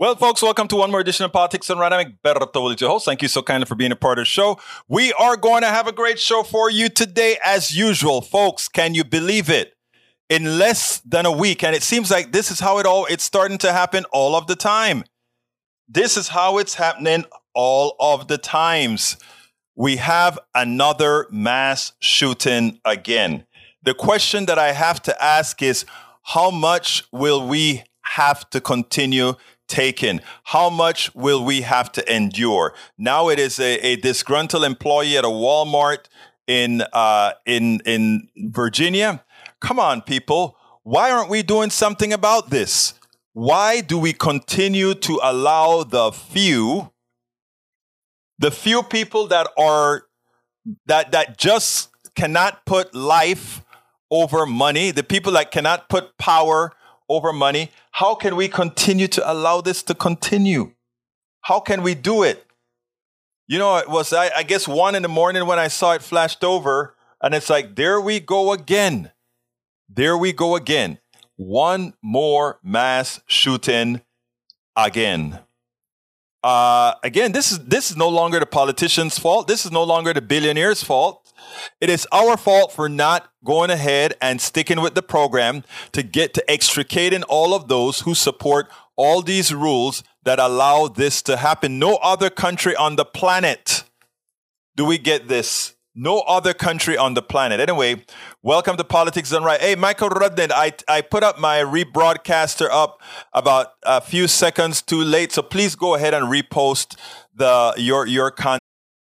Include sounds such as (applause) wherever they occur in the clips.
Well, folks, welcome to one more edition of Politics Done Right. I'm Egberto Willies, your host. Thank you so kindly for being a part of the show. We are going to have a great show for you today, as usual. Folks, can you believe it? In less than a week, and it seems like this is how it all it's starting to happen all of the time. This is how it's happening all of the times. We have another mass shooting again. The question that I have to ask is how much will we have to continue taken? How much will we have to endure? Now it is a, a disgruntled employee at a Walmart in uh, in in Virginia. Come on, people. Why aren't we doing something about this? Why do we continue to allow the few, the few people that are that that just cannot put life over money, the people that cannot put power over money. How can we continue to allow this to continue? How can we do it? You know, it was, I, I guess, one in the morning when I saw it flashed over, and it's like, there we go again. There we go again. One more mass shooting again. Uh, again, this is this is no longer the politician's fault. This is no longer the billionaire's fault. It is our fault for not going ahead and sticking with the program to get to extricating all of those who support all these rules that allow this to happen. No other country on the planet do we get this. No other country on the planet. Anyway, welcome to Politics Done Right. Hey, Michael Rudden, I, I put up my rebroadcaster up about a few seconds too late, so please go ahead and repost the your your content.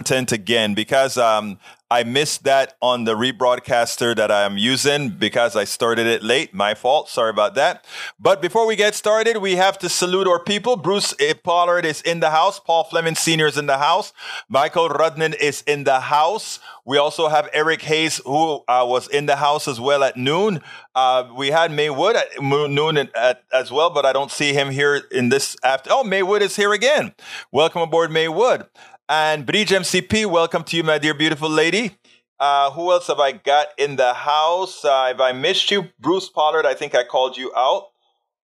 content again because um, I missed that on the rebroadcaster that I'm using because I started it late. My fault. Sorry about that. But before we get started, we have to salute our people. Bruce Pollard is in the house. Paul Fleming Sr. is in the house. Michael Rudnan is in the house. We also have Eric Hayes, who uh, was in the house as well at noon. Uh, we had Maywood at noon at, at, as well, but I don't see him here in this after. Oh, Maywood is here again. Welcome aboard, Maywood. And Bridge MCP, welcome to you, my dear beautiful lady. Uh, who else have I got in the house? Uh, if I missed you, Bruce Pollard, I think I called you out.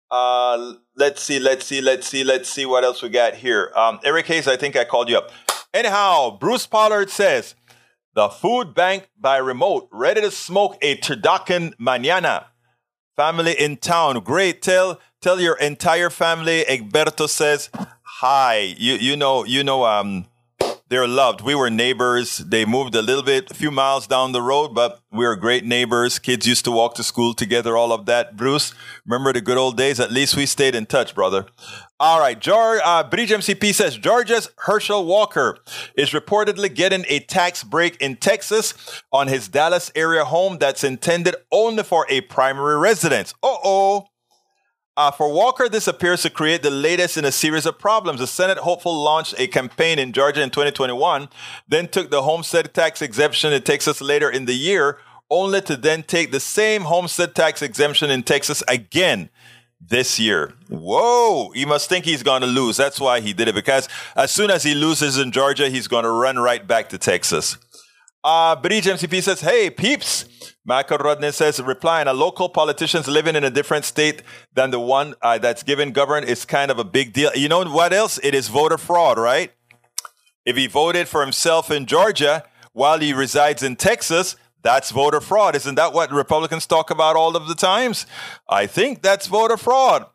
Uh, let's see, let's see, let's see, let's see what else we got here. Um, Eric Hayes, I think I called you up. Anyhow, Bruce Pollard says, the food bank by remote, ready to smoke a turducken mañana. Family in town, great. Tell tell your entire family. Egberto says hi. You you know you know um they're loved. We were neighbors. They moved a little bit, a few miles down the road, but we were great neighbors. Kids used to walk to school together, all of that. Bruce, remember the good old days? At least we stayed in touch, brother. All right, George, uh, Bridge MCP says George's Herschel Walker is reportedly getting a tax break in Texas on his Dallas area home that's intended only for a primary residence. Uh oh. Uh, for Walker, this appears to create the latest in a series of problems. The Senate hopeful launched a campaign in Georgia in 2021, then took the homestead tax exemption in Texas later in the year, only to then take the same homestead tax exemption in Texas again this year. Whoa, he must think he's going to lose. That's why he did it, because as soon as he loses in Georgia, he's going to run right back to Texas. Uh, Bridge MCP says, Hey, peeps. Michael Rodney says, replying, a local politicians living in a different state than the one uh, that's given govern is kind of a big deal. You know what else? It is voter fraud, right? If he voted for himself in Georgia while he resides in Texas, that's voter fraud. Isn't that what Republicans talk about all of the times? I think that's voter fraud.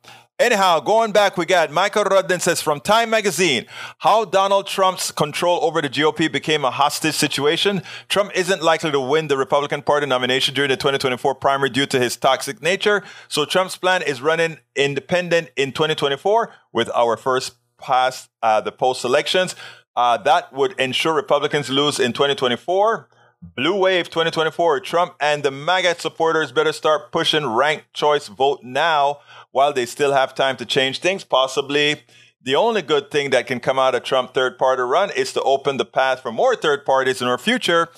Anyhow, going back, we got Michael Rudden says from Time Magazine how Donald Trump's control over the GOP became a hostage situation. Trump isn't likely to win the Republican Party nomination during the 2024 primary due to his toxic nature. So Trump's plan is running independent in 2024 with our first past uh, the post elections. Uh, that would ensure Republicans lose in 2024. Blue Wave 2024. Trump and the MAGA supporters better start pushing ranked choice vote now while they still have time to change things. Possibly The only good thing that can come out of Trump third party run is to open the path for more third parties in our future,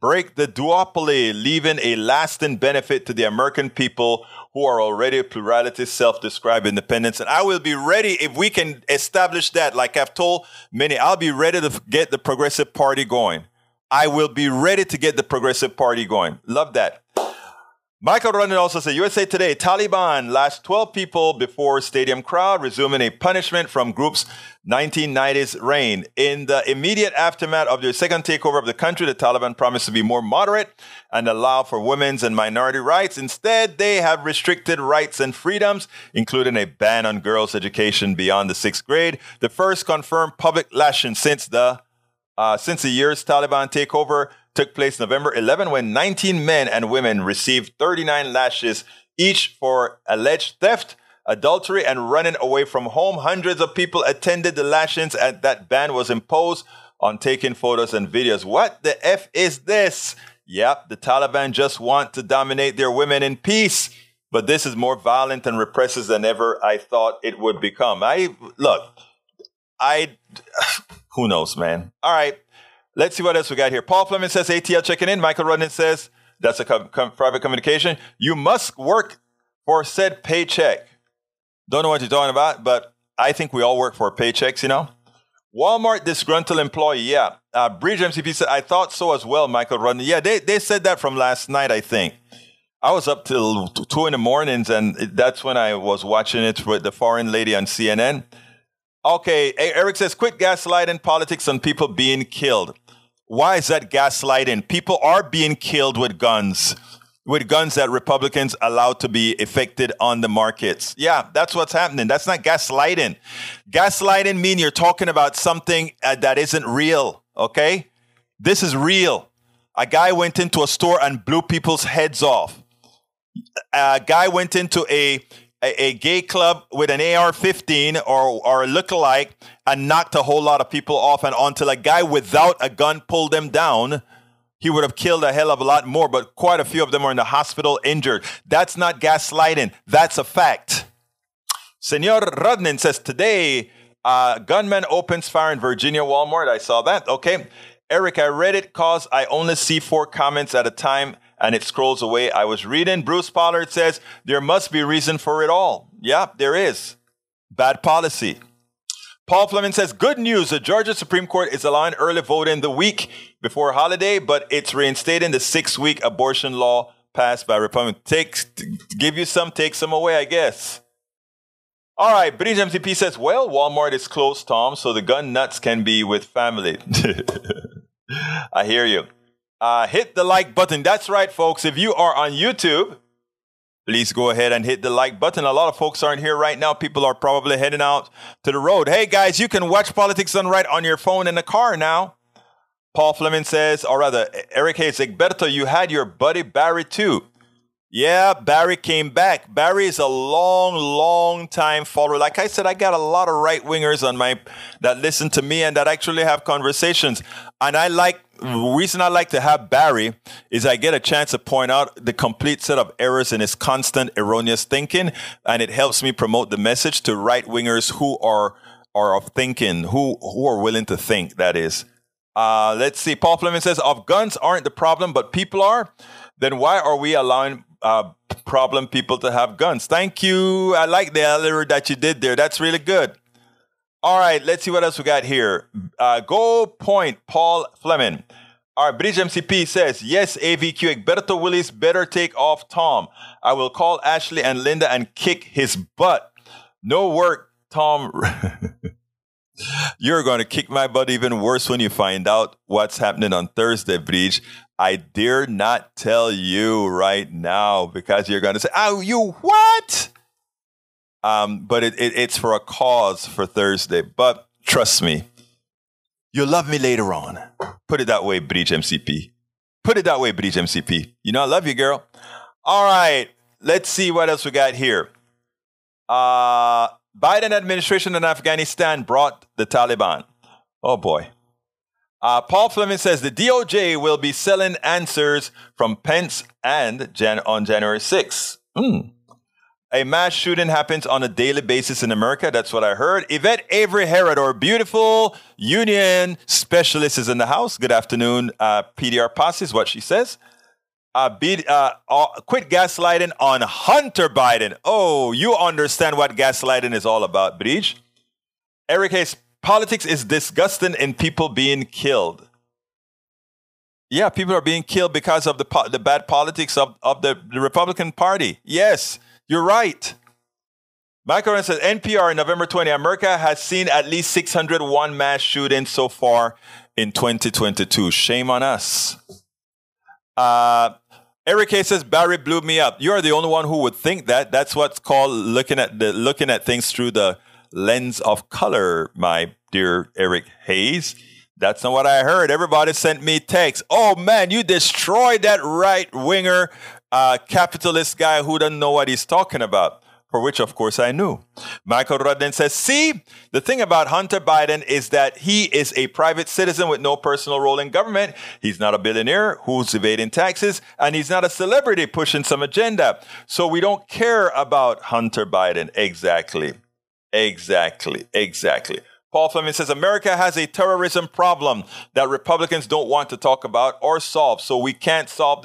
break the duopoly, leaving a lasting benefit to the American people who are already plurality, self-described independents. And I will be ready if we can establish that. Like I've told many, I'll be ready to get the Progressive Party going. I will be ready to get the Progressive Party going. Love that. Michael Rodden also said, USA Today, Taliban last 12 people before stadium crowd, resuming a punishment from group's 1990s reign. In the immediate aftermath of their second takeover of the country, the Taliban promised to be more moderate and allow for women's and minority rights. Instead, they have restricted rights and freedoms, including a ban on girls' education beyond the sixth grade, the first confirmed public lashing since the uh, since the year's Taliban takeover took place November 11 when 19 men and women received 39 lashes each for alleged theft, adultery, and running away from home. Hundreds of people attended the lashings and that ban was imposed on taking photos and videos. What the F is this? Yep, the Taliban just want to dominate their women in peace. But this is more violent and repressive than ever I thought it would become. I look, I (sighs) who knows, man. All right. Let's see what else we got here. Paul Fleming says ATL checking in. Michael Rodden says that's a com- com- private communication. You must work for said paycheck. Don't know what you're talking about, but I think we all work for paychecks, you know? Walmart disgruntled employee. Yeah. Uh, Bridge MCP said, I thought so as well, Michael Rodden. Yeah, they, they said that from last night, I think. I was up till two in the mornings, and that's when I was watching it with the foreign lady on CNN. Okay, Eric says, quit gaslighting politics on people being killed. Why is that gaslighting? People are being killed with guns, with guns that Republicans allowed to be effected on the markets. Yeah, that's what's happening. That's not gaslighting. Gaslighting mean you're talking about something uh, that isn't real, okay? This is real. A guy went into a store and blew people's heads off. A guy went into a a, a, gay club with an AR-15 or or a lookalike and knocked a whole lot of people off, and until a guy without a gun pulled them down, he would have killed a hell of a lot more. But quite a few of them are in the hospital injured. That's not gaslighting. That's a fact. Senor Rodnin says today, uh, gunman opens fire in Virginia Walmart. I saw that. Okay. Eric, I read it cause I only see four comments at a time and it scrolls away. I was reading. Bruce Pollard says there must be reason for it all. Yeah, there is. Bad policy. Paul Fleming says, good news. The Georgia Supreme Court is allowing early voting the week before holiday, but it's reinstating the six week abortion law passed by Republicans. Give you some, take some away, I guess. All right, British MCP says, well, Walmart is closed, Tom, so the gun nuts can be with family. (laughs) I hear you uh, hit the like button. That's right, folks. If you are on YouTube, please go ahead and hit the like button. A lot of folks aren't here right now. People are probably heading out to the road. Hey, guys, you can watch Politics Done Right on your phone in the car now. Paul Fleming says, or rather, Eric Hayes, Egberto, you had your buddy Barry too. Yeah, Barry came back. Barry is a long, long time follower. Like I said, I got a lot of right wingers on my that listen to me and that actually have conversations. And I like the reason I like to have Barry is I get a chance to point out the complete set of errors in his constant erroneous thinking, and it helps me promote the message to right wingers who are are of thinking, who who are willing to think. That is. Uh, let's see. Paul Fleming says, "Of guns aren't the problem, but people are." Then why are we allowing uh, problem people to have guns. Thank you. I like the error that you did there. That's really good. All right, let's see what else we got here. Uh, go point, Paul Fleming. All right, Bridge MCP says, yes, AVQ, Egberto Willies better take off Tom. I will call Ashley and Linda and kick his butt. No work, Tom. (laughs) You're going to kick my butt even worse when you find out what's happening on Thursday, Bridge. I dare not tell you right now because you're going to say, "Oh, you what?" Um, but it, it, it's for a cause for Thursday. But trust me, you'll love me later on. Put it that way, Bridge MCP. Put it that way, Bridge MCP. You know I love you, girl. All right, let's see what else we got here. Uh, Biden administration in Afghanistan brought the Taliban. Oh boy. Uh, Paul Fleming says the DOJ will be selling answers from Pence and Jan- on January 6th. Mm. A mass shooting happens on a daily basis in America. That's what I heard. Yvette Avery Herod, our beautiful union specialist, is in the house. Good afternoon, uh, PDR Posse, is what she says. Uh, be, uh, uh, quit gaslighting on Hunter Biden. Oh, you understand what gaslighting is all about, Bridge. Eric Hayes, politics is disgusting and people being killed. Yeah, people are being killed because of the, po- the bad politics of, of the, the Republican Party. Yes. You're right. Michael Ryan says NPR November 20, America has seen at least 601 mass shootings so far in 2022. Shame on us. Uh, Eric K says Barry blew me up. You are the only one who would think that. That's what's called looking at the looking at things through the lens of color, my dear Eric Hayes. That's not what I heard. Everybody sent me texts. Oh man, you destroyed that right winger uh, capitalist guy who doesn't know what he's talking about, for which, of course, I knew. Michael Rudden says, See, the thing about Hunter Biden is that he is a private citizen with no personal role in government. He's not a billionaire who's evading taxes, and he's not a celebrity pushing some agenda. So we don't care about Hunter Biden. Exactly. Exactly. Exactly. Paul Fleming says America has a terrorism problem that Republicans don't want to talk about or solve, so we can't solve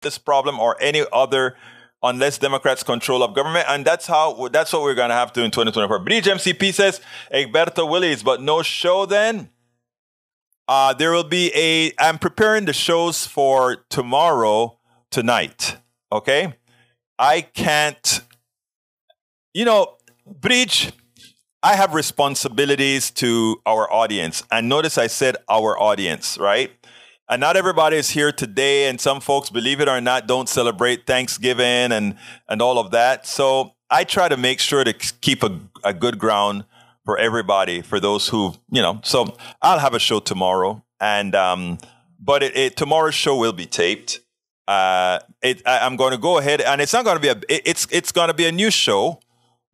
this problem or any other unless Democrats control of government. And that's how, that's what we're to have to do in 2024. Bridge MCP says, Egberto Willies, but no show then? Uh, there will be a, I'm preparing the shows for tomorrow, tonight. Okay. I can't, you know, Bridge, I have responsibilities to our audience. And notice I said our audience, right? And not everybody is here today, and some folks, believe it or not, don't celebrate Thanksgiving and and all of that. So I try to make sure to keep a, a good ground for everybody, for those who you know. So I'll have a show tomorrow, and um, but it, it, tomorrow's show will be taped. Uh, it, I, am going to go ahead, and it's not going to be a. It, it's it's going to be a new show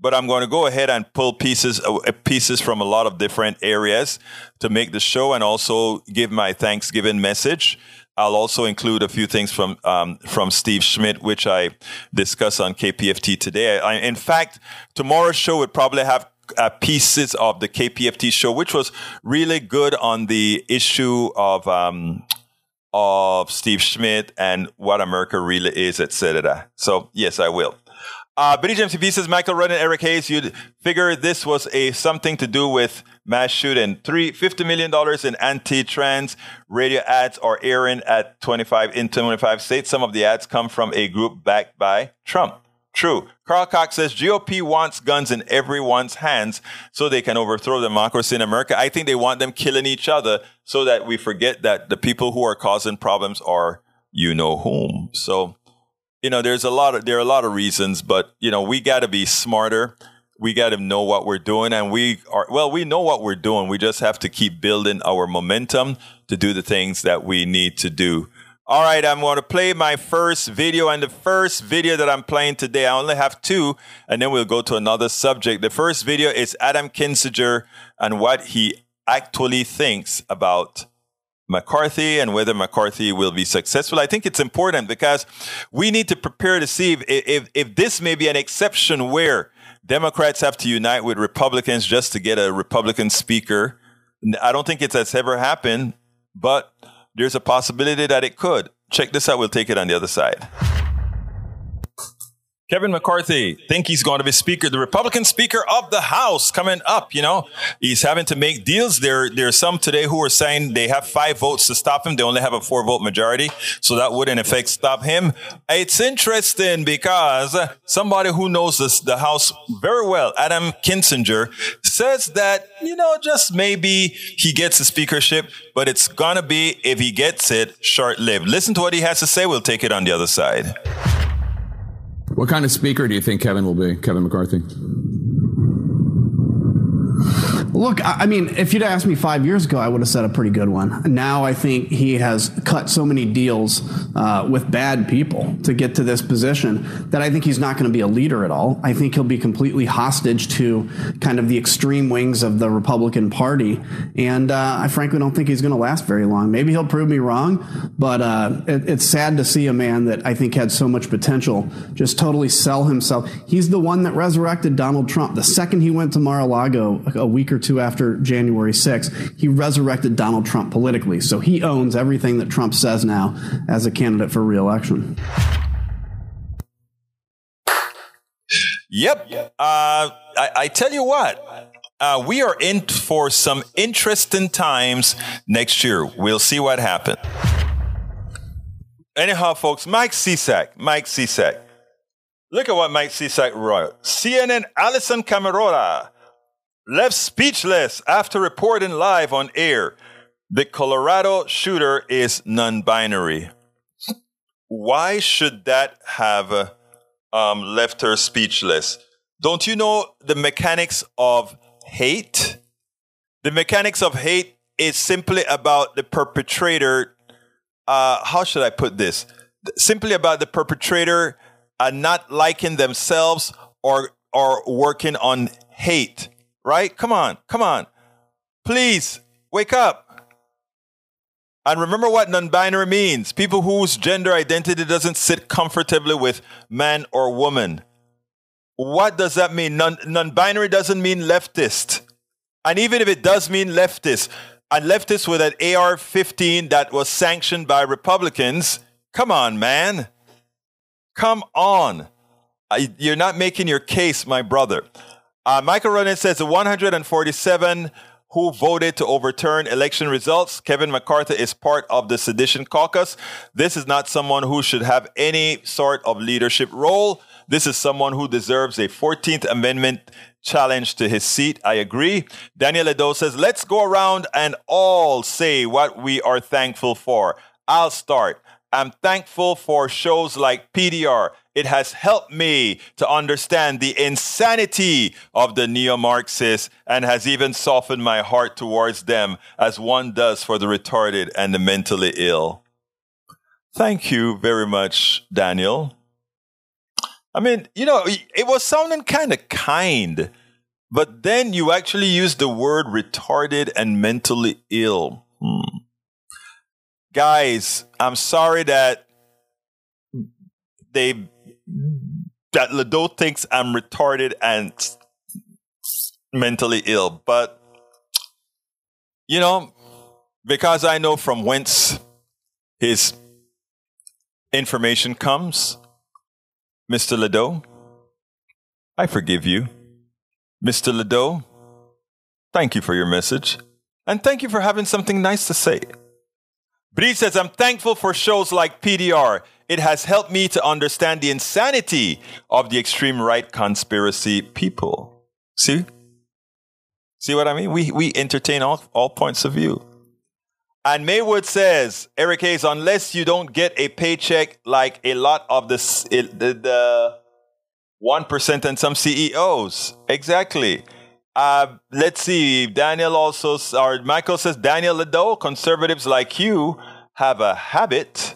but I'm going to go ahead and pull pieces uh, pieces from a lot of different areas to make the show and also give my Thanksgiving message. I'll also include a few things from um, from Steve Schmidt, which I discuss on KPFT today. I, in fact, tomorrow's show would probably have uh, pieces of the KPFT show, which was really good on the issue of um, of Steve Schmidt and what America really is, etc. So yes, I will. Uh, Billy James TV says Michael Rudd and Eric Hayes. You'd figure this was a something to do with mass shooting. Three fifty million dollars in anti-trans radio ads are airing at twenty five in twenty five states. Some of the ads come from a group backed by Trump. True. Carl Cox says GOP wants guns in everyone's hands so they can overthrow democracy in America. I think they want them killing each other so that we forget that the people who are causing problems are you know whom. So you know, there's a lot of there are a lot of reasons, but you know, we got to be smarter. We got to know what we're doing, and we are well. We know what we're doing. We just have to keep building our momentum to do the things that we need to do. All right, I'm going to play my first video, and the first video that I'm playing today, I only have two, and then we'll go to another subject. The first video is Adam Kinzinger and what he actually thinks about McCarthy and whether McCarthy will be successful. I think it's important because we need to prepare to see if, if, if this may be an exception where Democrats have to unite with Republicans just to get a Republican speaker. I don't think it's has ever happened, but there's a possibility that it could. Check this out. We'll take it on the other side. Kevin McCarthy think he's going to be speaker, the Republican Speaker of the House coming up. You know, he's having to make deals. There, there are some today who are saying they have five votes to stop him. They only have a four vote majority, so that would in effect stop him. It's interesting because somebody who knows this, the House very well, Adam Kinzinger, says that you know just maybe he gets the speakership, but it's gonna be if he gets it short lived. Listen to what he has to say. We'll take it on the other side What kind of speaker do you think Kevin will be, Kevin McCarthy? Look, I mean, if you'd asked me five years ago, I would have said a pretty good one. Now I think he has cut so many deals uh, with bad people to get to this position that I think he's not going to be a leader at all. I think he'll be completely hostage to kind of the extreme wings of the Republican Party. And uh, I frankly don't think he's going to last very long. Maybe he'll prove me wrong, but uh, it, it's sad to see a man that I think had so much potential just totally sell himself. He's the one that resurrected Donald Trump. The second he went to Mar-a-Lago a week or two after January 6th, he resurrected Donald Trump politically. So he owns everything that Trump says now as a candidate for reelection. Yep. Uh, I, I, tell you what, uh, we are in for some interesting times next year. We'll see what happens. Anyhow, folks, Mike Cisak, Mike Cisak. Look at what Mike Cisak wrote. CNN Alisyn Camerota left speechless after reporting live on air the Colorado shooter is non binary. Why should that have um, left her speechless? Don't you know the mechanics of hate? The mechanics of hate is simply about the perpetrator. Uh, how should I put this? Simply about the perpetrator uh, not liking themselves or or working on hate right? Come on, come on. Please wake up. And remember what non binary means people whose gender identity doesn't sit comfortably with man or woman. What does that mean? Non binary doesn't mean leftist. And even if it does mean leftist, and leftist with an AR 15 that was sanctioned by Republicans, come on, man. Come on. You're not making your case, my brother. Uh, Michael Ronan says the 147 who voted to overturn election results. Kevin McCarthy is part of the sedition caucus. This is not someone who should have any sort of leadership role. This is someone who deserves a 14th Amendment challenge to his seat. I agree. Daniel Ledo says, let's go around and all say what we are thankful for. I'll start. I'm thankful for shows like PDR. It has helped me to understand the insanity of the neo Marxists and has even softened my heart towards them as one does for the retarded and the mentally ill. Thank you very much, Daniel. I mean, you know, it was sounding kind of kind, but then you actually used the word retarded and mentally ill. Hmm. Guys, I'm sorry that they that Ledo thinks I'm retarded and mentally ill, but you know, because I know from whence his information comes, Mr. Ledo, I forgive you. Mr. Ledo, thank you for your message. And thank you for having something nice to say. Bree says, I'm thankful for shows like PDR. It has helped me to understand the insanity of the extreme right conspiracy people. See? See what I mean? We, we entertain all, all points of view. And Maywood says, Eric Hayes, unless you don't get a paycheck like a lot of the, the, the 1% and some CEOs. Exactly. Uh, let's see. Daniel also, or Michael says, Daniel Ledo, conservatives like you have a habit,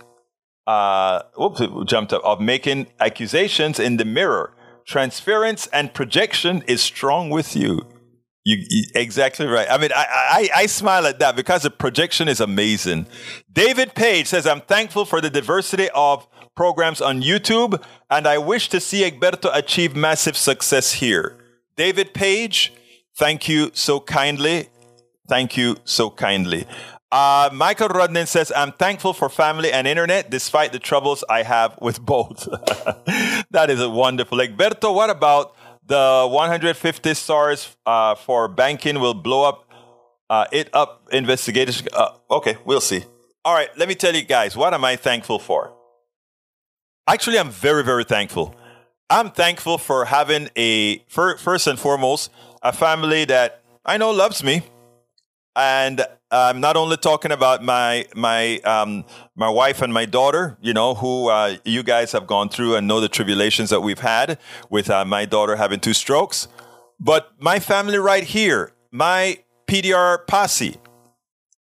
uh, whoops, jumped up, of making accusations in the mirror. Transference and projection is strong with you. You, you, exactly right. I mean, I, I, I smile at that because the projection is amazing. David Page says, I'm thankful for the diversity of programs on YouTube, and I wish to see Egberto achieve massive success here. David Page, Thank you so kindly. Thank you so kindly. Uh, Michael Rodnan says, I'm thankful for family and internet despite the troubles I have with both. (laughs) that is a wonderful. Egberto, what about the 150 stars uh, for banking will blow up uh, it up investigation? Uh, okay, we'll see. All right, let me tell you guys, what am I thankful for? Actually, I'm very, very thankful. I'm thankful for having a, first and foremost, a family that I know loves me. and I'm not only talking about my my um, my wife and my daughter, you know, who uh, you guys have gone through and know the tribulations that we've had with uh, my daughter having two strokes, but my family right here, my PDR posse.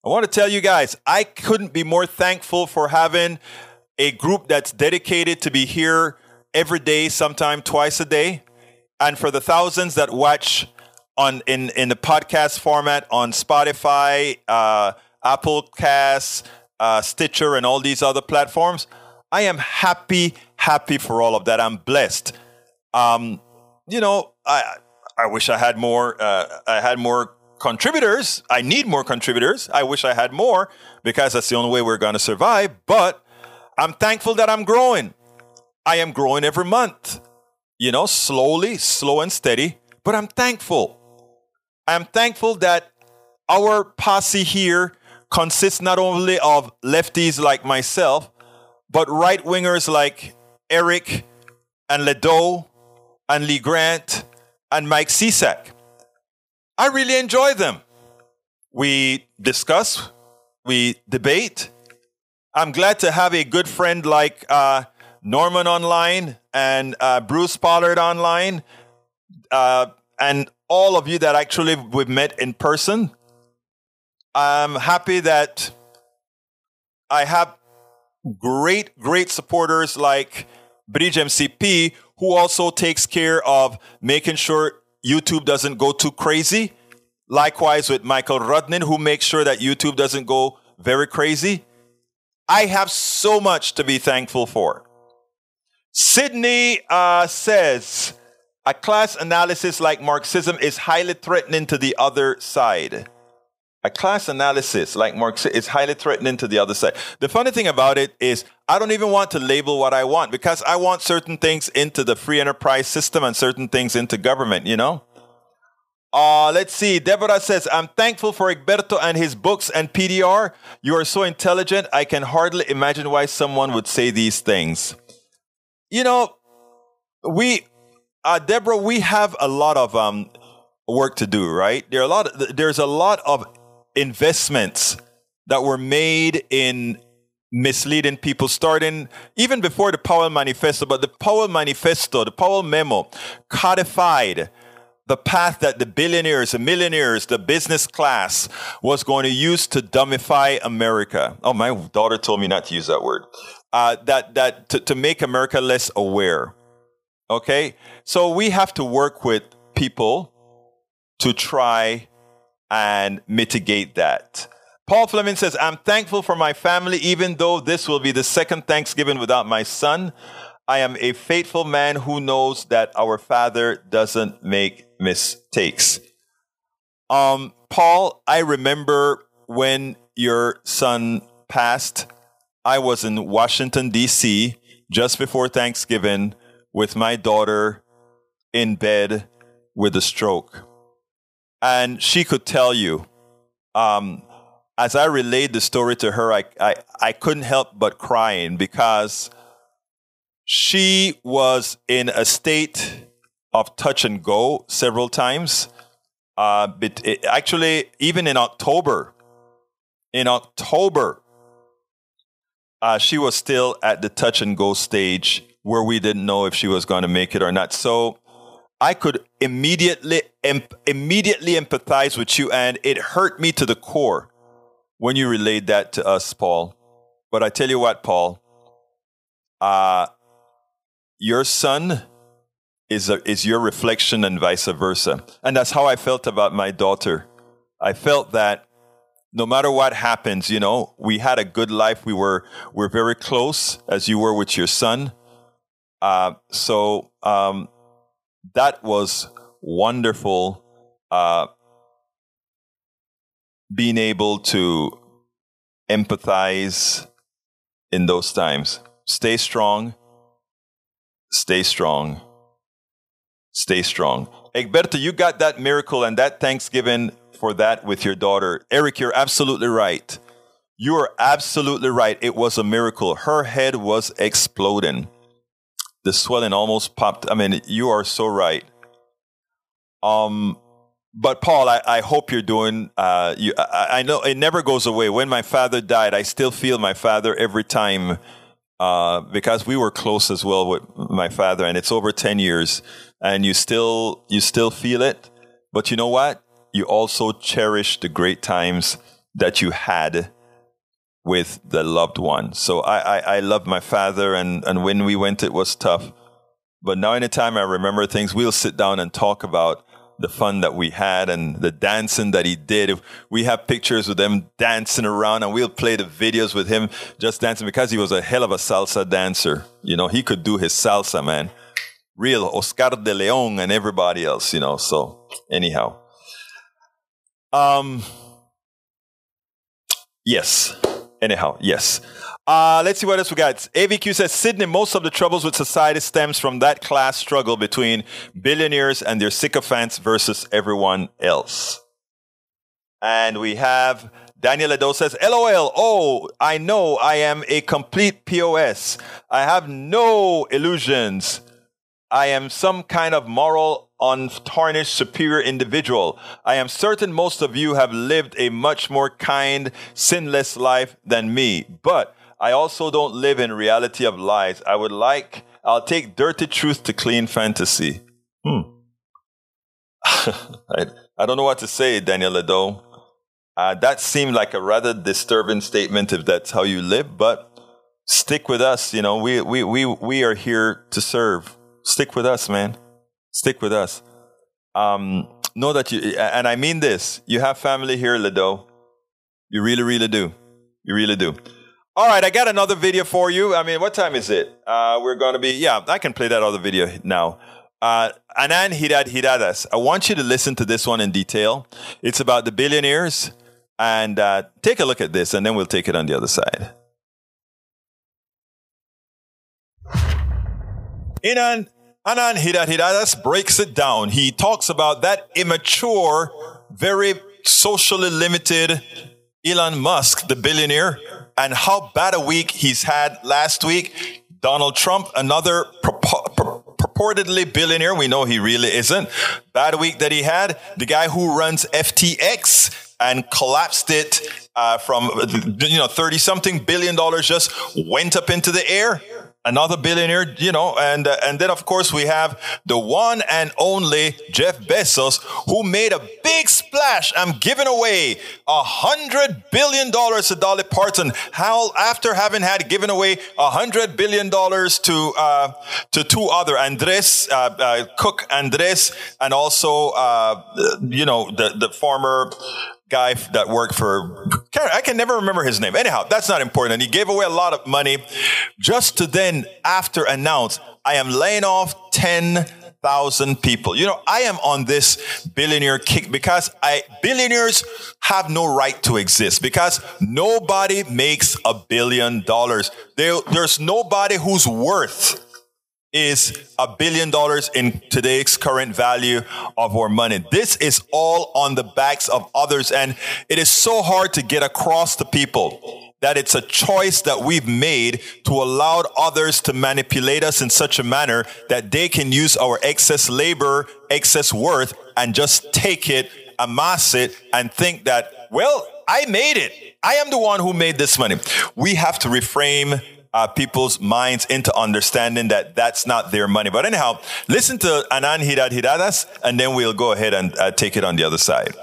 I want to tell you guys, I couldn't be more thankful for having a group that's dedicated to be here every day, sometime twice a day, and for the thousands that watch on in in the podcast format on Spotify, uh, Apple Casts, uh, Stitcher, and all these other platforms. I am happy, happy for all of that. I'm blessed. Um, you know, I I wish I had more. Uh, I had more contributors. I need more contributors. I wish I had more because that's the only way we're going to survive. But I'm thankful that I'm growing. I am growing every month. You know, slowly, slow and steady. But I'm thankful. I'm thankful that our posse here consists not only of lefties like myself, but right wingers like Eric and Ledo and Lee Grant and Mike Cisak. I really enjoy them. We discuss, we debate. I'm glad to have a good friend like uh, Norman online and uh, Bruce Pollard online. Uh, and all of you that actually we've met in person. I'm happy that I have great, great supporters like Bridge MCP, who also takes care of making sure YouTube doesn't go too crazy. Likewise with Michael Rudnin, who makes sure that YouTube doesn't go very crazy. I have so much to be thankful for. Sydney uh, says, a class analysis like Marxism is highly threatening to the other side. A class analysis like Marxism is highly threatening to the other side. The funny thing about it is, I don't even want to label what I want because I want certain things into the free enterprise system and certain things into government, you know? Uh, let's see. Deborah says, I'm thankful for Egberto and his books and PDR. You are so intelligent. I can hardly imagine why someone would say these things. You know, we uh, Deborah, we have a lot of um, work to do, right? There are a lot. Of, there's a lot of investments that were made in misleading people, starting even before the Powell Manifesto. But the Powell Manifesto, the Powell Memo, codified the path that the billionaires, the millionaires, the business class was going to use to dumbify America. Oh, my daughter told me not to use that word. Uh, that that to, to make America less aware. Okay? So we have to work with people to try and mitigate that. Paul Fleming says, I'm thankful for my family, even though this will be the second Thanksgiving without my son. I am a faithful man who knows that our father doesn't make mistakes. Um, Paul, I remember when your son passed, I was in Washington, D.C. just before Thanksgiving with my daughter in bed with a stroke. And she could tell you, um, as I relayed the story to her, I, I, I couldn't help but crying because she was in a state of touch and go several times. Uh, but it, actually, even in October, in October, uh, she was still at the touch and go stage where we didn't know if she was going to make it or not. So I could immediately immediately empathize with you, and it hurt me to the core when you relayed that to us, Paul. But I tell you what, Paul, uh, your son is a, is your reflection, and vice versa, and that's how I felt about my daughter. I felt that no matter what happens, you know, we had a good life. We were we're very close, as you were with your son. Uh, so um, that was wonderful. Uh, being able to empathize in those times. Stay strong. Stay strong. Stay strong. Egberto, you got that miracle and that Thanksgiving for that with your daughter. Eric, you're absolutely right. You are absolutely right. It was a miracle. Her head was exploding the swelling almost popped. I mean, you are so right. Um, but Paul, I, I hope you're doing. Uh, you, I, I, know it never goes away. When my father died, I still feel my father every time uh, because we were close as well with my father, and it's over ten years, and you still you still feel it. But you know what? You also cherish the great times that you had with the loved one. So I, I, I love my father, and, and when we went, it was tough. But now, anytime I remember things, we'll sit down and talk about the fun that we had and the dancing that he did. If we have pictures with him dancing around and we'll play the videos with him just dancing because he was a hell of a salsa dancer. You know, he could do his salsa, man. Real Oscar de Leon and everybody else, you know. So anyhow. Um yes. Anyhow, yes. Uh, let's see what else we got. AVQ says Sydney, most of the troubles with society stems from that class struggle between billionaires and their sycophants versus everyone else. And we have Daniel Ledo says, LOL, oh, I know I am a complete POS. I have no illusions. I am some kind of moral, untarnished, superior individual. I am certain most of you have lived a much more kind, sinless life than me. But I also don't live in reality of lies. I would like, I'll take dirty truth to clean fantasy. Hmm. (laughs) I, I, don't know what to say, Daniel Ledo. Uh, that seemed like a rather disturbing statement if that's how you live, but stick with us. You know, we, we, we, we are here to serve. Stick with us, man. Stick with us. Um, know that you, and I mean this, you have family here, Ledo. You really, really do. You really do. All right, I got another video for you. I mean, what time is it? Uh, we're going to be, yeah, I can play that other video now. Uh, Anand Hidad Hidadas. I want you to listen to this one in detail. It's about the billionaires. And uh, take a look at this, and then we'll take it on the other side. Inan Anand Hidad Hidadas breaks it down. He talks about that immature, very socially limited Elon Musk, the billionaire, and how bad a week he's had last week. Donald Trump, another purportedly billionaire. We know he really isn't. Bad week that he had. The guy who runs FTX and collapsed it uh, from you know 30 something billion dollars just went up into the air another billionaire, you know, and uh, and then of course we have the one and only Jeff Bezos, who made a big splash. I'm giving away a hundred billion dollars to Dolly Parton. How after having had given away a hundred billion dollars to uh, to two other Andres uh, uh Cook Andres, and also uh, you know the the former guy that worked for, can never remember his name. Anyhow, that's not important. And he gave away a lot of money just to then after announce, I am laying off 10,000 people. You know, I am on this billionaire kick because I, billionaires have no right to exist because nobody makes a billion dollars. There, there's nobody who's worth is a billion dollars in today's current value of our money. This is all on the backs of others. And it is so hard to get across to people that it's a choice that we've made to allow others to manipulate us in such a manner that they can use our excess labor, excess worth, and just take it, amass it, and think that, well, I made it. I am the one who made this money. We have to reframe uh, people's minds into understanding that that's not their money. But anyhow, listen to Anand Hidad Hidadas, and then we'll go ahead and uh, take it on the other side.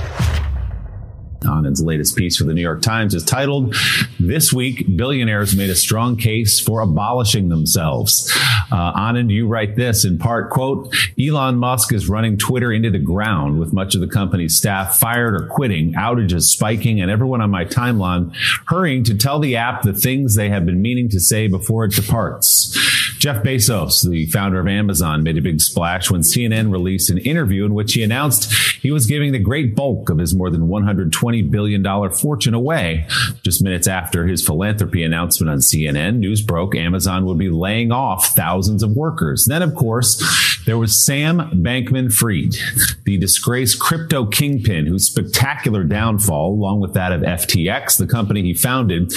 Anand's latest piece for the New York Times is titled, This Week, Billionaires Made a Strong Case for Abolishing Themselves. Uh, Anand, you write this in part, quote, Elon Musk is running Twitter into the ground with much of the company's staff fired or quitting, outages spiking, and everyone on my timeline hurrying to tell the app the things they have been meaning to say before it departs. Jeff Bezos, the founder of Amazon, made a big splash when CNN released an interview in which he announced he was giving the great bulk of his more than $120 billion fortune away. Just minutes after his philanthropy announcement on CNN, news broke Amazon would be laying off thousands of workers. Then, of course, there was Sam Bankman Fried, the disgraced crypto kingpin whose spectacular downfall, along with that of FTX, the company he founded,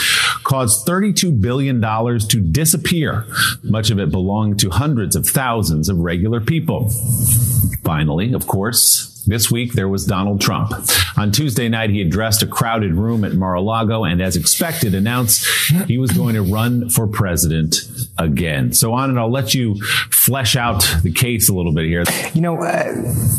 caused $32 billion to disappear, much of it belonged to hundreds of thousands of regular people. Finally, of course, This week, there was Donald Trump. On Tuesday night, he addressed a crowded room at Mar-a-Lago and, as expected, announced he was going to run for president again. So, on Anand, I'll let you flesh out the case a little bit here. You know, uh,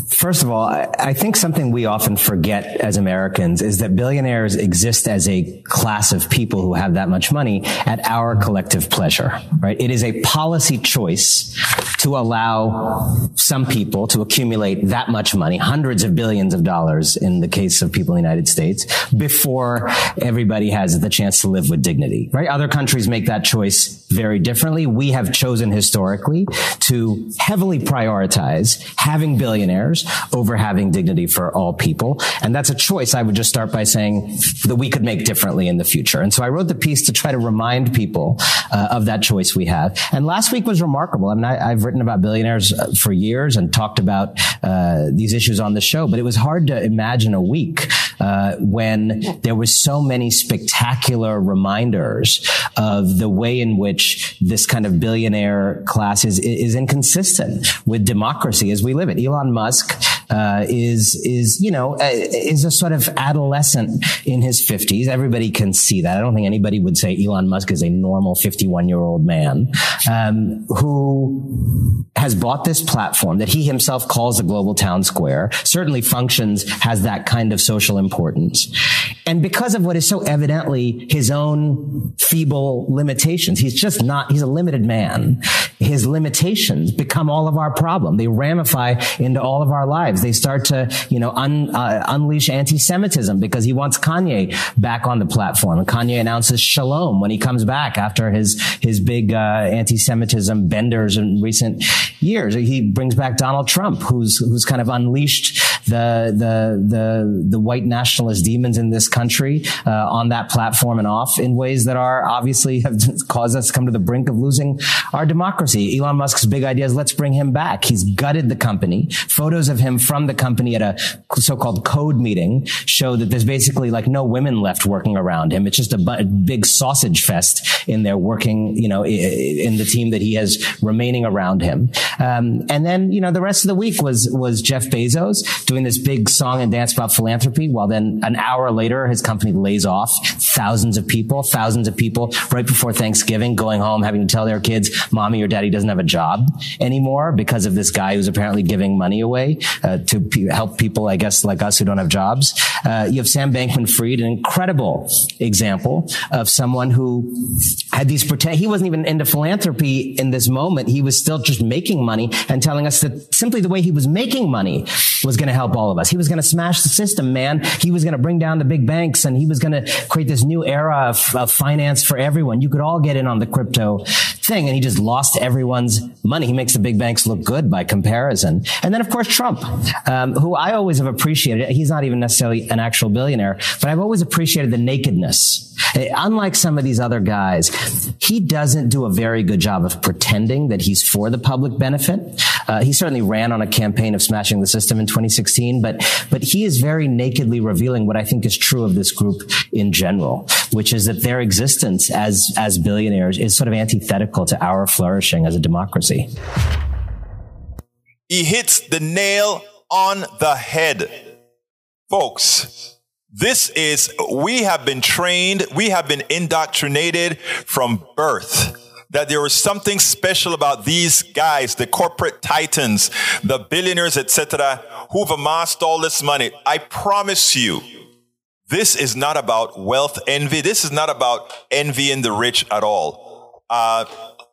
first of all, I, I think something we often forget as Americans is that billionaires exist as a class of people who have that much money at our collective pleasure, right? It is a policy choice to allow some people to accumulate that much money, hundreds of billions of dollars in the case of people in the United States, before everybody has the chance to live with dignity, right? Other countries make that choice very differently. We have chosen historically to heavily prioritize having billionaires over having dignity for all people. And that's a choice I would just start by saying that we could make differently in the future. And so I wrote the piece to try to remind people uh, of that choice we have. And last week was remarkable. I mean, I, have written about billionaires uh, for years and talked about uh, these issues on the show, but it was hard to imagine a week uh, when there was so many spectacular reminders of the way in which this kind of billionaire class is, is inconsistent with democracy as we live it. Elon Musk uh, is is you know uh, is a sort of adolescent in his fifties. Everybody can see that. I don't think anybody would say Elon Musk is a normal fifty-one year old man um, who has bought this platform that he himself calls a global town square. Certainly functions has that kind of social importance, and because of what is so evidently his own feeble limitations, he's just not. He's a limited man. His limitations become all of our problem. They ramify into all of our lives. They start to, you know, un, uh, unleash anti-Semitism because he wants Kanye back on the platform. And Kanye announces shalom when he comes back after his, his big, uh, anti-Semitism benders in recent years. He brings back Donald Trump, who's, who's kind of unleashed the, the, the, the white nationalist demons in this country, uh, on that platform and off in ways that are obviously have (laughs) caused us to come to the brink of losing our democracy. Elon Musk's big idea is let's bring him back. He's gutted the company. Photos of him from the company at a so-called code meeting show that there's basically like no women left working around him. It's just a, a big sausage fest in there working, you know, in the team that he has remaining around him. Um, and then, you know, the rest of the week was, was Jeff Bezos doing this big song and dance about philanthropy. While then an hour later, his company lays off thousands of people, thousands of people right before Thanksgiving going home, having to tell their kids, mommy or daddy doesn't have a job anymore because of this guy who's apparently giving money away. Uh, to p- help people, I guess, like us who don't have jobs. Uh, you have Sam Bankman-Fried, an incredible example of someone who had these pretend. He wasn't even into philanthropy in this moment. He was still just making money and telling us that simply the way he was making money was going to help all of us. He was going to smash the system, man. He was going to bring down the big banks and he was going to create this new era of, of finance for everyone. You could all get in on the crypto thing and he just lost everyone's money. He makes the big banks look good by comparison. And then, of course, Trump, um, who I always have appreciated. He's not even necessarily an actual billionaire, but I've always appreciated the nakedness. Unlike some of these other guys, he doesn't do a very good job of pretending that he's for the public benefit. Uh, he certainly ran on a campaign of smashing the system in 2016, but but he is very nakedly revealing what I think is true of this group in general, which is that their existence as as billionaires is sort of antithetical to our flourishing as a democracy. He hits the nail on the head. Folks, this is, we have been trained, we have been indoctrinated from birth that there was something special about these guys, the corporate titans, the billionaires, etc., who've amassed all this money. I promise you, this is not about wealth envy. This is not about envying the rich at all. Uh,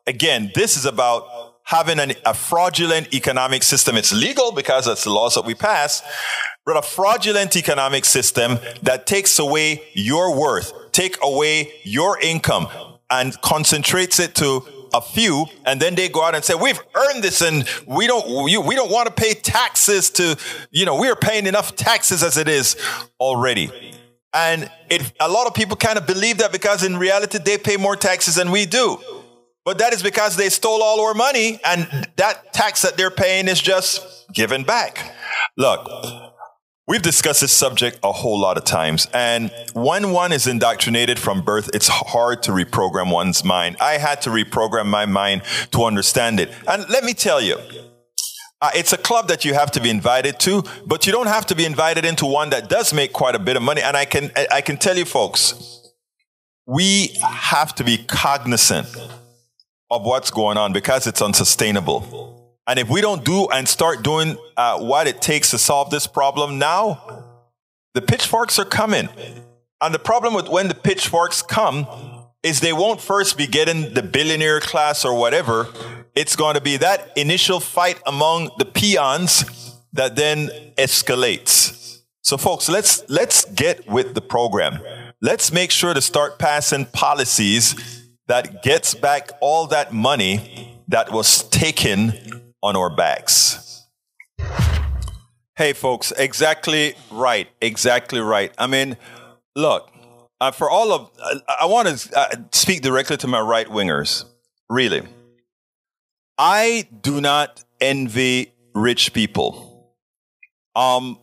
again, this is about having an, a fraudulent economic system. It's legal because that's the laws that we pass, but a fraudulent economic system that takes away your worth, take away your income and concentrates it to a few and then they go out and say we've earned this and we don't we, don't want to pay taxes to you know we're paying enough taxes as it is already and it, a lot of people kind of believe that because in reality they pay more taxes than we do but that is because they stole all our money and that tax that they're paying is just given back. Look, we've discussed this subject a whole lot of times. And when one is indoctrinated from birth, it's hard to reprogram one's mind. I had to reprogram my mind to understand it. And let me tell you, Uh, it's a club that you have to be invited to, but you don't have to be invited into one that does make quite a bit of money. And I can, I can tell you folks, we have to be cognizant of what's going on because it's unsustainable. And if we don't do and start doing uh, what it takes to solve this problem now, the pitchforks are coming. And the problem with when the pitchforks come is they won't first be getting the billionaire class or whatever. It's going to be that initial fight among the peons that then escalates. So folks, let's let's get with the program. Let's make sure to start passing policies that gets back all that money that was taken on our backs. Hey folks, exactly right. Exactly right. I mean, look, uh, for all of, uh, I want to uh, speak directly to my right wingers. Really. I do not envy rich people. Um,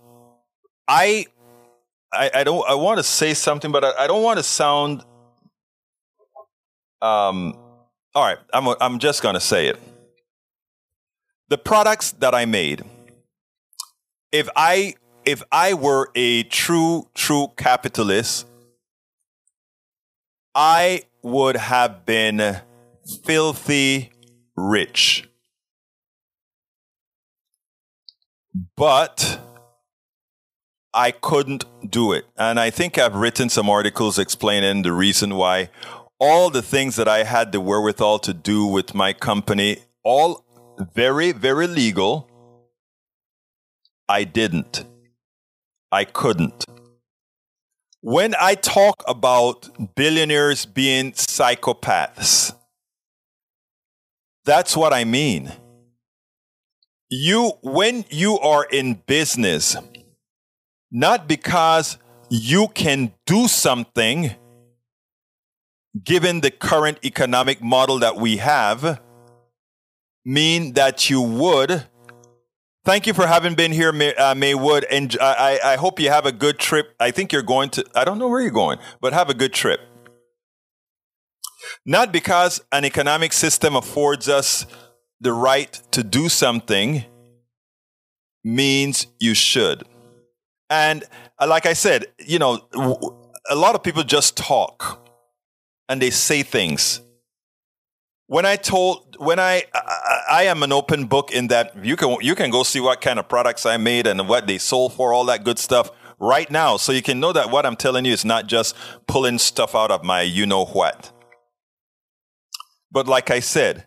I, I, I don't, I want to say something, but I, I don't want to sound, um, all right, I'm, I'm just going to say it. The products that I made, if I, if I were a true, true capitalist, I would have been filthy rich. But I couldn't do it. And I think I've written some articles explaining the reason why all the things that I had the wherewithal to do with my company, all very, very legal, I didn't. I couldn't. When I talk about billionaires being psychopaths, that's what I mean. You, when you are in business, not because you can do something given the current economic model that we have, mean that you would Thank you for having been here, May, uh, Maywood. And I, I hope you have a good trip. I think you're going to, I don't know where you're going, but have a good trip. Not because an economic system affords us the right to do something means you should. And uh, like I said, you know, a lot of people just talk and they say things when I told when I, I, I am an open book in that you can you can go see what kind of products I made and what they sold for all that good stuff right now so you can know that what I'm telling you is not just pulling stuff out of my you know what. But like I said,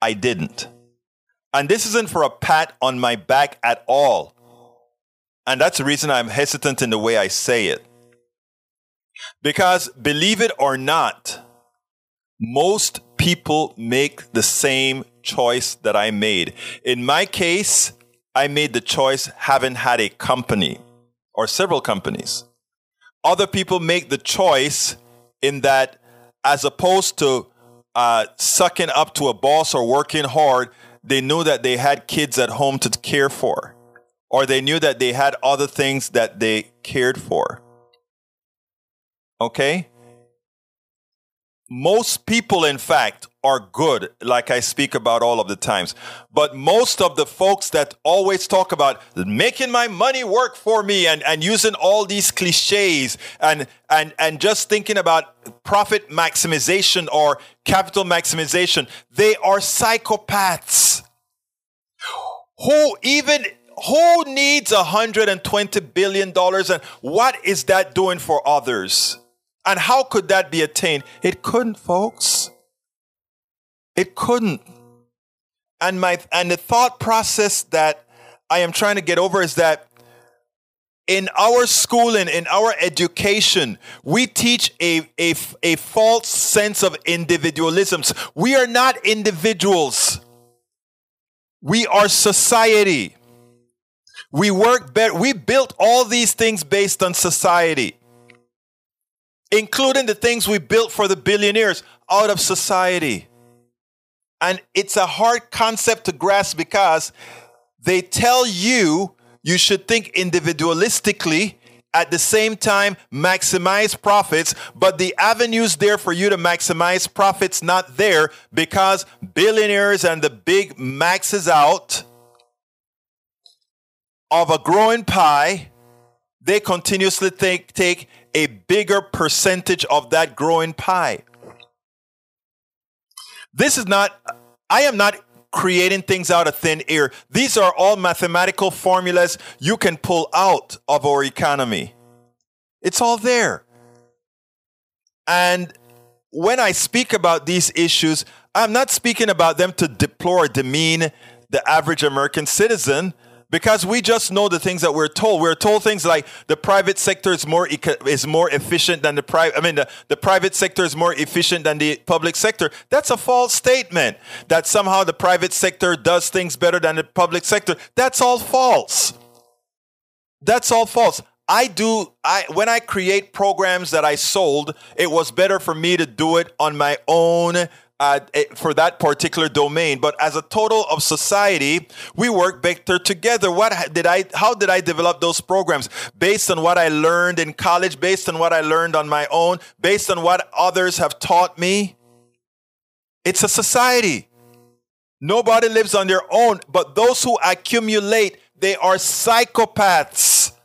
I didn't. And this isn't for a pat on my back at all. And that's the reason I'm hesitant in the way I say it. Because believe it or not, most people make the same choice that I made. In my case, I made the choice having had a company or several companies. Other people make the choice in that as opposed to uh, sucking up to a boss or working hard, they knew that they had kids at home to care for, or they knew that they had other things that they cared for. Okay? Most people, in fact, are good, like I speak about all of the times. But most of the folks that always talk about making my money work for me and, and using all these cliches and, and, and just thinking about profit maximization or capital maximization, they are psychopaths. Who even who needs 120 billion dollars and what is that doing for others? And how could that be attained? It couldn't, folks. It couldn't. And my and the thought process that I am trying to get over is that in our schooling, in our education, we teach a, a, a false sense of individualism. We are not individuals. We are society. We work better. We built all these things based on society including the things we built for the billionaires out of society. And it's a hard concept to grasp because they tell you you should think individualistically at the same time maximize profits but the avenues there for you to maximize profits not there because billionaires and the big maxes out of a growing pie, they continuously take, take a bigger percentage of that growing pie. This is not, I am not creating things out of thin air. These are all mathematical formulas you can pull out of our economy. It's all there. And when I speak about these issues, I'm not speaking about them to deplore, demean the average American citizen because we just know the things that we're told. We're told things like the private sector is more is more efficient than the private. I mean, the, the private sector is more efficient than the public sector. That's a false statement. That somehow the private sector does things better than the public sector. That's all false. That's all false. I do I when I create programs that I sold, it was better for me to do it on my own uh, for that particular domain. But as a total of society, we work better together. What did I? How did I develop those programs? Based on what I learned in college, based on what I learned on my own, based on what others have taught me. It's a society. Nobody lives on their own, but those who accumulate, they are psychopaths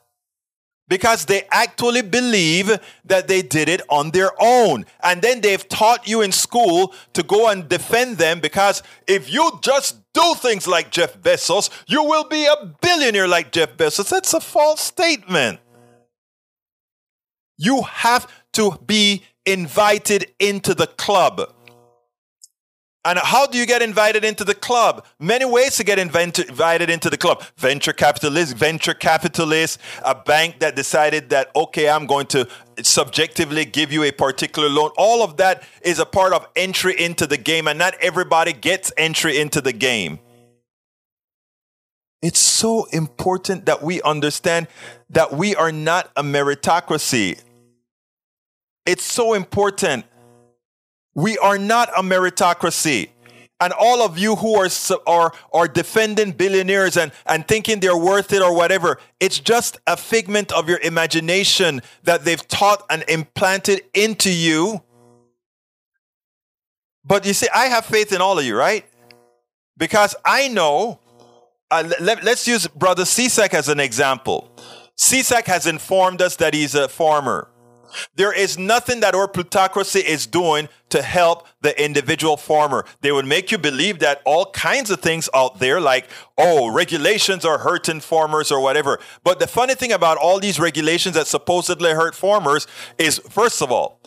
because they actually believe that they did it on their own. And then they've taught you in school to go and defend them because if you just do things like Jeff Bezos, you will be a billionaire like Jeff Bezos. That's a false statement. You have to be invited into the club. And how do you get invited into the club? Many ways to get invited into the club. Venture capitalist, venture capitalist, a bank that decided that, okay, I'm going to subjectively give you a particular loan. All of that is a part of entry into the game, and not everybody gets entry into the game. It's so important that we understand that we are not a meritocracy. It's so important we are not a meritocracy. And all of you who are, are, are defending billionaires and, and thinking they're worth it or whatever, it's just a figment of your imagination that they've taught and implanted into you. But you see, I have faith in all of you, right? Because I know, uh, let, us use Brother Cisak as an example. Cisak has informed us that he's a farmer. There is nothing that our plutocracy is doing to help the individual farmer. They would make you believe that all kinds of things out there, like, oh, regulations are hurting farmers or whatever. But the funny thing about all these regulations that supposedly hurt farmers is, first of all,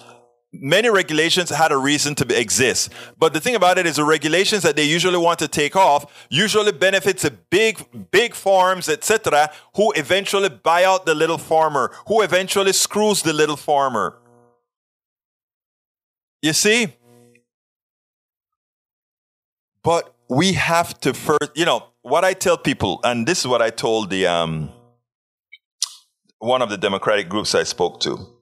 many regulations had a reason to exist. But the thing about it is the regulations that they usually want to take off usually benefits the big, big farms, etc., who eventually buy out the little farmer, who eventually screws the little farmer. You see? But we have to first, you know, what I tell people, and this is what I told the um, one of the Democratic groups I spoke to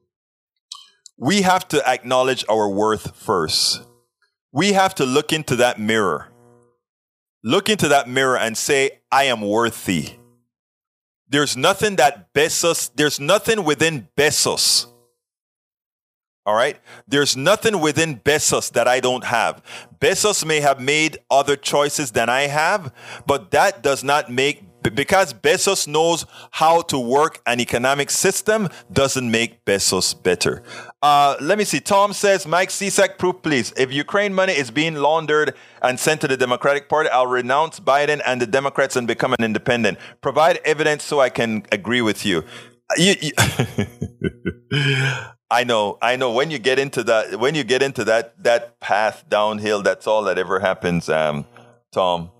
we have to acknowledge our worth first. We have to look into that mirror. Look into that mirror and say, I am worthy. There's nothing that Bezos, there's nothing within Bezos. All right? There's nothing within Bezos that I don't have. Bezos may have made other choices than I have, but that does not make because Bezos knows how to work an economic system doesn't make Bezos better. Uh, let me see. Tom says, Mike Cisak, proof please. If Ukraine money is being laundered and sent to the Democratic Party, I'll renounce Biden and the Democrats and become an independent. Provide evidence so I can agree with you. you, you (laughs) I know, I know. When you get into that, when you get into that that path downhill, that's all that ever happens, um, Tom.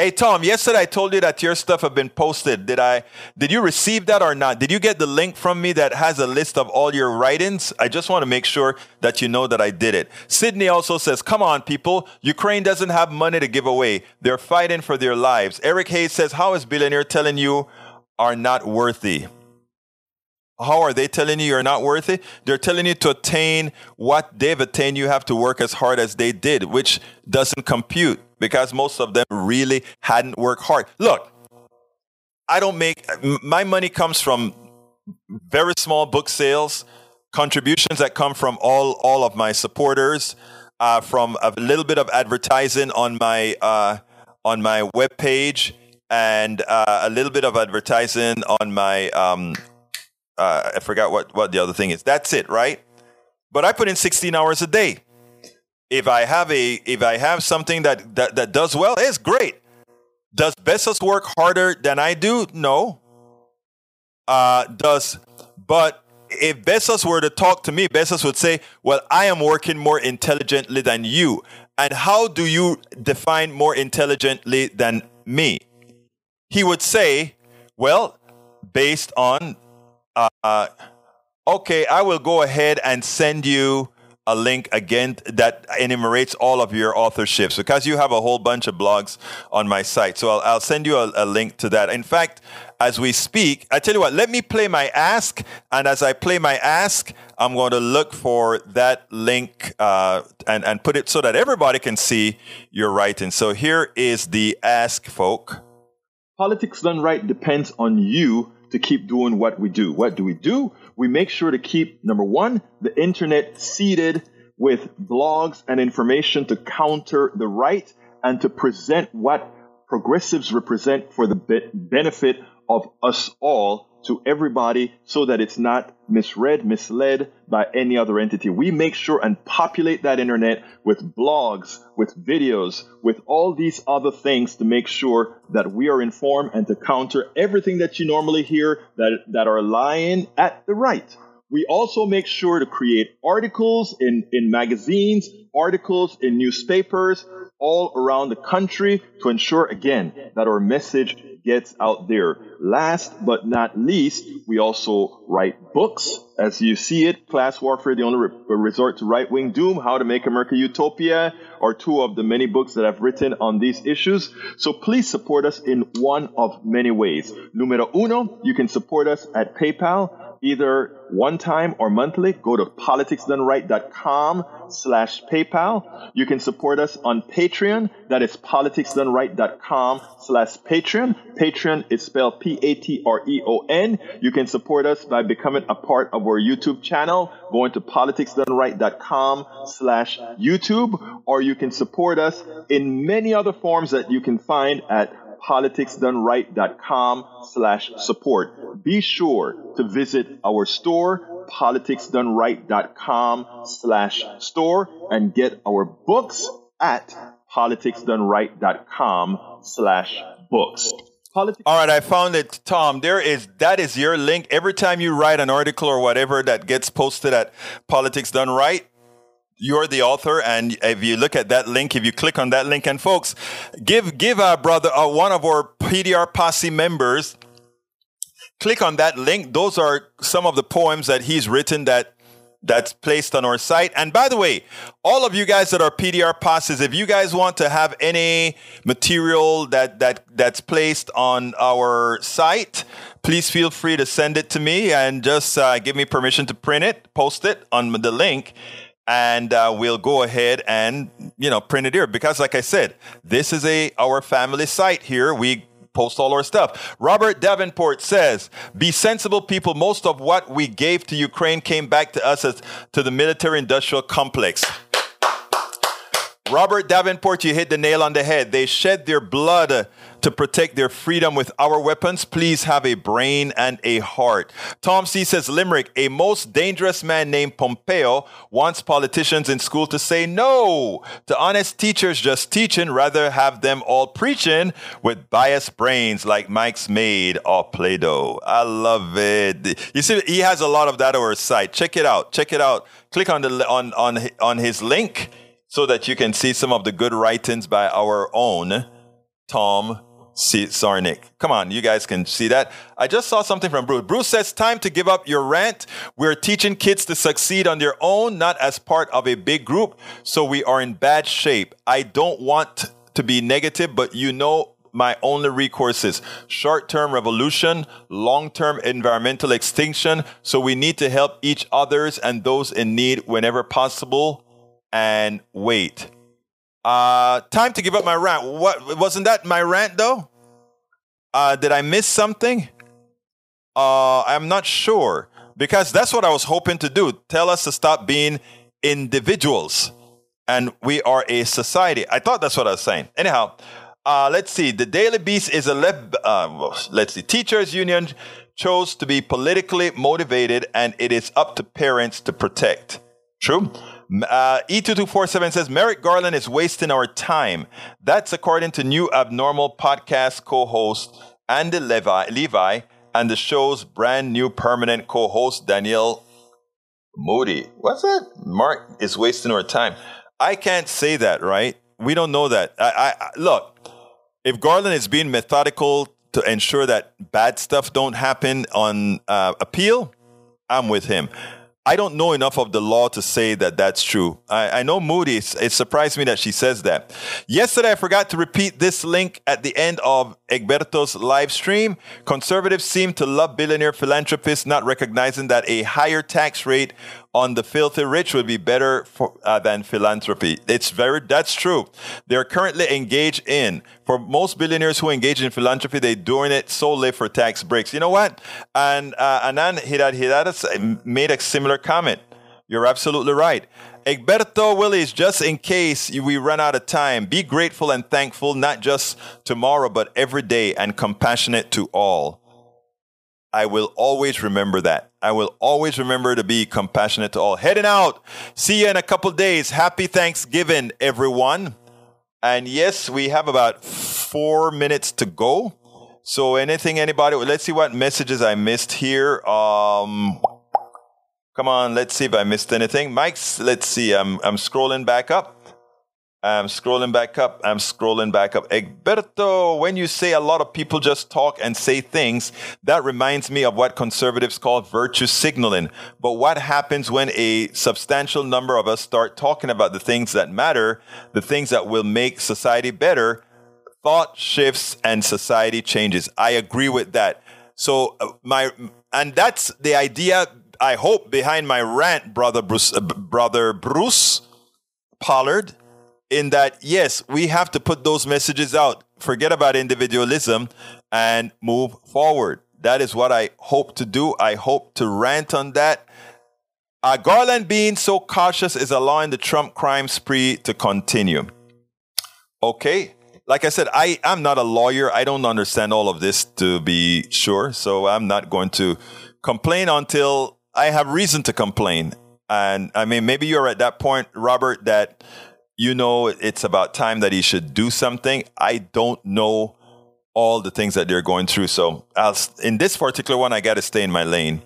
Hey Tom, yesterday I told you that your stuff had been posted. Did I did you receive that or not? Did you get the link from me that has a list of all your write-ins? I just want to make sure that you know that I did it. Sydney also says, "Come on people, Ukraine doesn't have money to give away. They're fighting for their lives." Eric Hayes says, "How is billionaire telling you are not worthy?" How are they telling you you're not worthy? They're telling you to attain what they've attained, you have to work as hard as they did, which doesn't compute because most of them really hadn't worked hard. Look, I don't make my money comes from very small book sales, contributions that come from all all of my supporters, uh, from a little bit of advertising on my uh, on my web page, and uh, a little bit of advertising on my. Um, uh, I forgot what what the other thing is. That's it, right? But I put in 16 hours a day. If I have a if I have something that that, that does well, it's great. Does Bezos work harder than I do? No. Uh, does but if Bezos were to talk to me, Bezos would say, Well, I am working more intelligently than you. And how do you define more intelligently than me? He would say, Well, based on, uh, okay, I will go ahead and send you a link again that enumerates all of your authorships because you have a whole bunch of blogs on my site. So I'll, I'll send you a, a, link to that. In fact, as we speak, I tell you what, let me play my ask. And as I play my ask, I'm going to look for that link uh, and, and put it so that everybody can see your writing. So here is the ask, folk. Politics done right depends on you to keep doing what we do. What do we do? we make sure to keep, number one, the internet seeded with blogs and information to counter the right and to present what progressives represent for the benefit of us all to everybody so that it's not misread, misled by any other entity. We make sure and populate that internet with blogs, with videos, with all these other things to make sure that we are informed and to counter everything that you normally hear that, that are lying at the right. We also make sure to create articles in, in magazines, articles in newspapers all around the country to ensure, again, that our message gets out there. Last but not least, we also write books. As you see it, Class Warfare, the only re- resort to right wing doom, How to Make America Utopia, are two of the many books that I've written on these issues. So please support us in one of many ways. Numero uno, you can support us at PayPal either one time or monthly, go to politicsdoneright.com slash PayPal. You can support us on Patreon. That is politicsdoneright.com slash Patreon. Patreon is spelled P-A-T-R-E-O-N. You can support us by becoming a part of our YouTube channel, going to politicsdoneright.com slash YouTube, or you can support us in many other forms that you can find at politicsdoneright.com slash support. Be sure to visit our store, politicsdoneright.com slash store, and get our books at politicsdoneright.com slash books. Politics. All right, I found it, Tom. There is that is your link. Every time you write an article or whatever that gets posted at Politics Done Right, you're the author, and if you look at that link, if you click on that link, and folks, give give our brother, uh, one of our PDR Posse members, click on that link. Those are some of the poems that he's written that that's placed on our site. And by the way, all of you guys that are PDR Posse, if you guys want to have any material that that that's placed on our site, please feel free to send it to me and just uh, give me permission to print it, post it on the link and uh, we'll go ahead and you know print it here. Because like i said this is a our family site here. We post all our stuff. Robert davenport says be sensible people. Most of what we gave to ukraine came back to us as to the military industrial complex. Robert Davenport, you hit the nail on the head. They shed their blood to protect their freedom with our weapons. Please have a brain and a heart. Tom C says, Limerick, a most dangerous man named Pompeo wants politicians in school to say no to honest teachers just teaching, rather have them all preaching with biased brains like Mike's made of Play Doh. I love it. You see, he has a lot of that on his site. Check it out. Check it out. Click on the on on on his link so that you can see some of the good writings by our own Tom C- Sarnik. Come on, you guys can see that. I just saw something from Bruce. Bruce says, Time to give up your rant. We're teaching kids to succeed on their own, not as part of a big group. So we are in bad shape. I don't want to be negative, but you know my only recourse is short term revolution, long term environmental extinction. So we need to help each others and those in need whenever possible and wait. Uh, time to give up my rant. What wasn't that my rant though? Uh, did I miss something? Uh, I'm not sure because that's what I was hoping to do. Tell us to stop being individuals and we are a society. I thought that's what I was saying. Anyhow, Uh, let's see. The Daily Beast is a. Uh, let's see. Teachers Union chose to be politically motivated, and it is up to parents to protect. True. Uh, E2247 says Merrick Garland is wasting our time. That's according to new abnormal podcast co-host Andy Levi, Levi and the show's brand new permanent co-host Danielle Moody. What's that? Mark is wasting our time. I can't say that, right? We don't know that. I, I, look. If Garland is being methodical to ensure that bad stuff don't happen on uh, appeal, I'm with him. I don't know enough of the law to say that that's true. I, I know Moody, it surprised me that she says that. Yesterday, I forgot to repeat this link at the end of Egberto's live stream. Conservatives seem to love billionaire philanthropists, not recognizing that a higher tax rate on the filthy rich would be better for, uh, than philanthropy. It's very, that's true. They're currently engaged in, for most billionaires who engage in philanthropy, they're doing it solely for tax breaks. You know what? And uh, Anand Hidad Hidadas made a similar comment. You're absolutely right. Egberto Willies, just in case we run out of time, be grateful and thankful, not just tomorrow, but every day, and compassionate to all. I will always remember that. I will always remember to be compassionate to all. Heading out. See you in a couple days. Happy Thanksgiving, everyone. And yes, we have about four minutes to go. So anything, anybody, let's see what messages I missed here. Um, come on, let's see if I missed anything. Mike's, let's see, I'm, I'm scrolling back up. I'm scrolling back up. I'm scrolling back up. Egberto, when you say a lot of people just talk and say things, that reminds me of what conservatives call virtue signaling. But what happens when a substantial number of us start talking about the things that matter, the things that will make society better? Thought shifts and society changes. I agree with that. So uh, my, and that's the idea, I hope, behind my rant, brother Bruce, uh, brother Bruce Pollard in that, yes, we have to put those messages out, forget about individualism, and move forward. That is what I hope to do. I hope to rant on that. Uh, Garland being so cautious is allowing the Trump crime spree to continue. Okay. Like I said, I, I'm not a lawyer. I don't understand all of this to be sure. So I'm not going to complain until I have reason to complain. And I mean, maybe you're at that point, Robert, that you know it's about time that he should do something. I don't know all the things that they're going through. So I'll, in this particular one, I got to stay in my lane.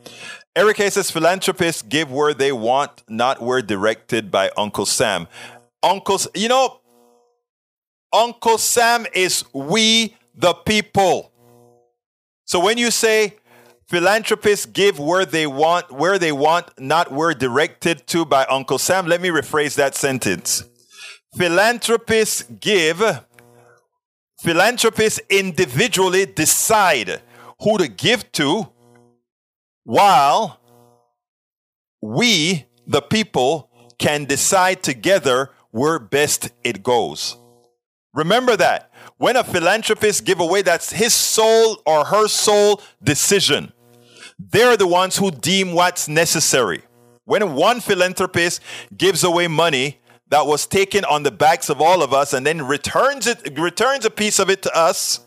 Eric A says philanthropists give where they want, not where directed by Uncle Sam. Uncles, you know, Uncle Sam is we the people. So when you say philanthropists give where they want, where they want, not where directed to by Uncle Sam, let me rephrase that sentence philanthropists give, philanthropists individually decide who to give to, while we, the people, can decide together where best it goes. Remember that. When a philanthropist give away, that's his soul or her soul decision. They're the ones who deem what's necessary. When one philanthropist gives away money, that was taken on the backs of all of us and then returns it returns a piece of it to us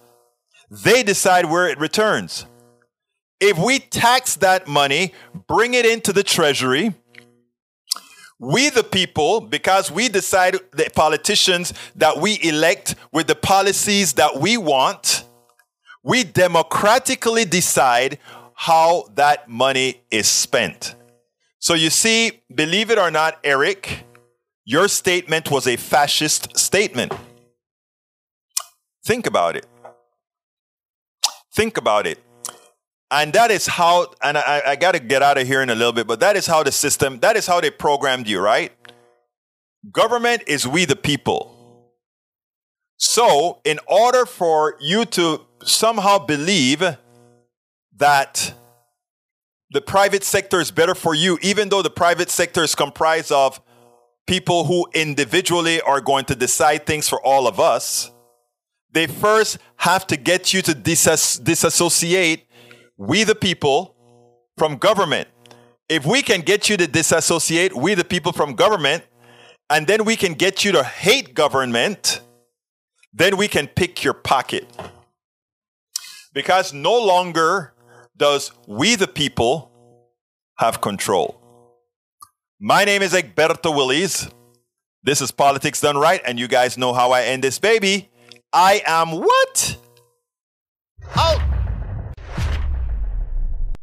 they decide where it returns. If we tax that money bring it into the treasury we the people because we decide the politicians that we elect with the policies that we want we democratically decide how that money is spent. So you see believe it or not eric your statement was a fascist statement. Think about it. Think about it. And that is how, and I, I got to get out of here in a little bit, but that is how the system, that is how they programmed you, right? Government is we the people. So, in order for you to somehow believe that the private sector is better for you, even though the private sector is comprised of people who individually are going to decide things for all of us, they first have to get you to disassociate we the people from government. If we can get you to disassociate we the people from government, and then we can get you to hate government, then we can pick your pocket. Because no longer does we the people have control. My name is Egberto Willies. This is Politics Done Right, and you guys know how I end this baby. I am what? Out!